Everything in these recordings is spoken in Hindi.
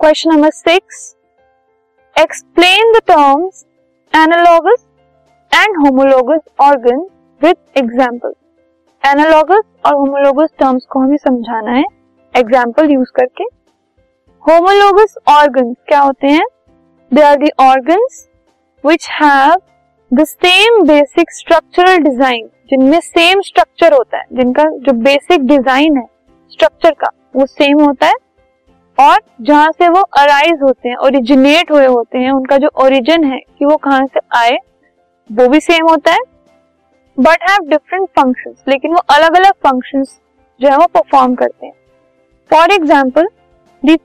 Question number six explain the terms analogous and homologous organ with example analogous और होमोलोगस टर्म्स को हमें समझाना है। एग्ज़ाम्पल यूज़ करके। होमोलोगस ऑर्गन क्या होते हैं? They are the organs which have the same basic structural design जिनमें सेम स्ट्रक्चर होता है, जिनका जो बेसिक डिज़ाइन है स्ट्रक्चर का, वो सेम होता है। और जहाँ से वो अराइज होते हैं ओरिजिनेट हुए होते हैं, उनका जो ओरिजिन है कि वो कहाँ से आए, वो भी सेम होता है बट हैव डिफरेंट फ़ंक्शन लेकिन वो अलग अलग फ़ंक्शन जो है वो परफॉर्म करते हैं। For example the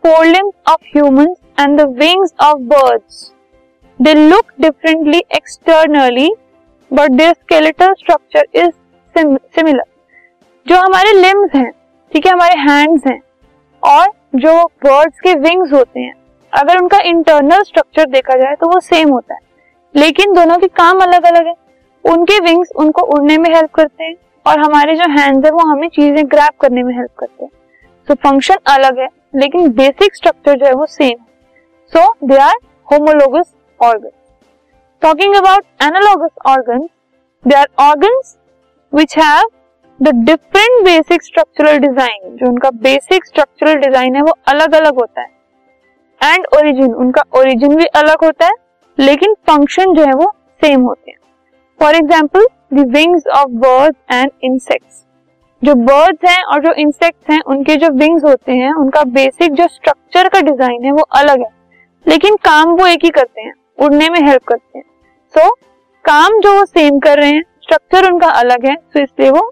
of human and the wings of birds they look differently externally but their skeletal structure is similar जो हमारे लिम्स हैं, ठीक है, हमारे हैंड्स हैं, और जो बर्ड्स के विंग्स होते हैं, अगर उनका इंटरनल स्ट्रक्चर देखा जाए तो वो सेम होता है। लेकिन दोनों के काम अलग अलग है। उनके विंग्स उनको उड़ने में हेल्प करते हैं और हमारे जो हैंड्स है, वो हमें चीज़ें ग्रैप करने में हेल्प करते हैं। सो फ़ंक्शन अलग है, लेकिन बेसिक स्ट्रक्चर जो है वो सेम है। So they are homologous organ talking about analogous organ they are organs which have the different basic structural design जो उनका बेसिक स्ट्रक्चरल डिज़ाइन है वो अलग अलग होता है। एंड ओरिजिन उनका ओरिजिन भी अलग होता है लेकिन फ़ंक्शन जो है वो सेम होते हैं। For example the wings of birds and insects जो बर्ड्स हैं और जो इंसेक्ट्स हैं उनके जो विंग्स होते हैं उनका बेसिक जो स्ट्रक्चर का डिज़ाइन है वो अलग है। लेकिन काम वो एक ही करते हैं उड़ने में हेल्प करते हैं। सो so, काम जो वो सेम कर रहे हैं स्ट्रक्चर उनका अलग है तो इसलिए वो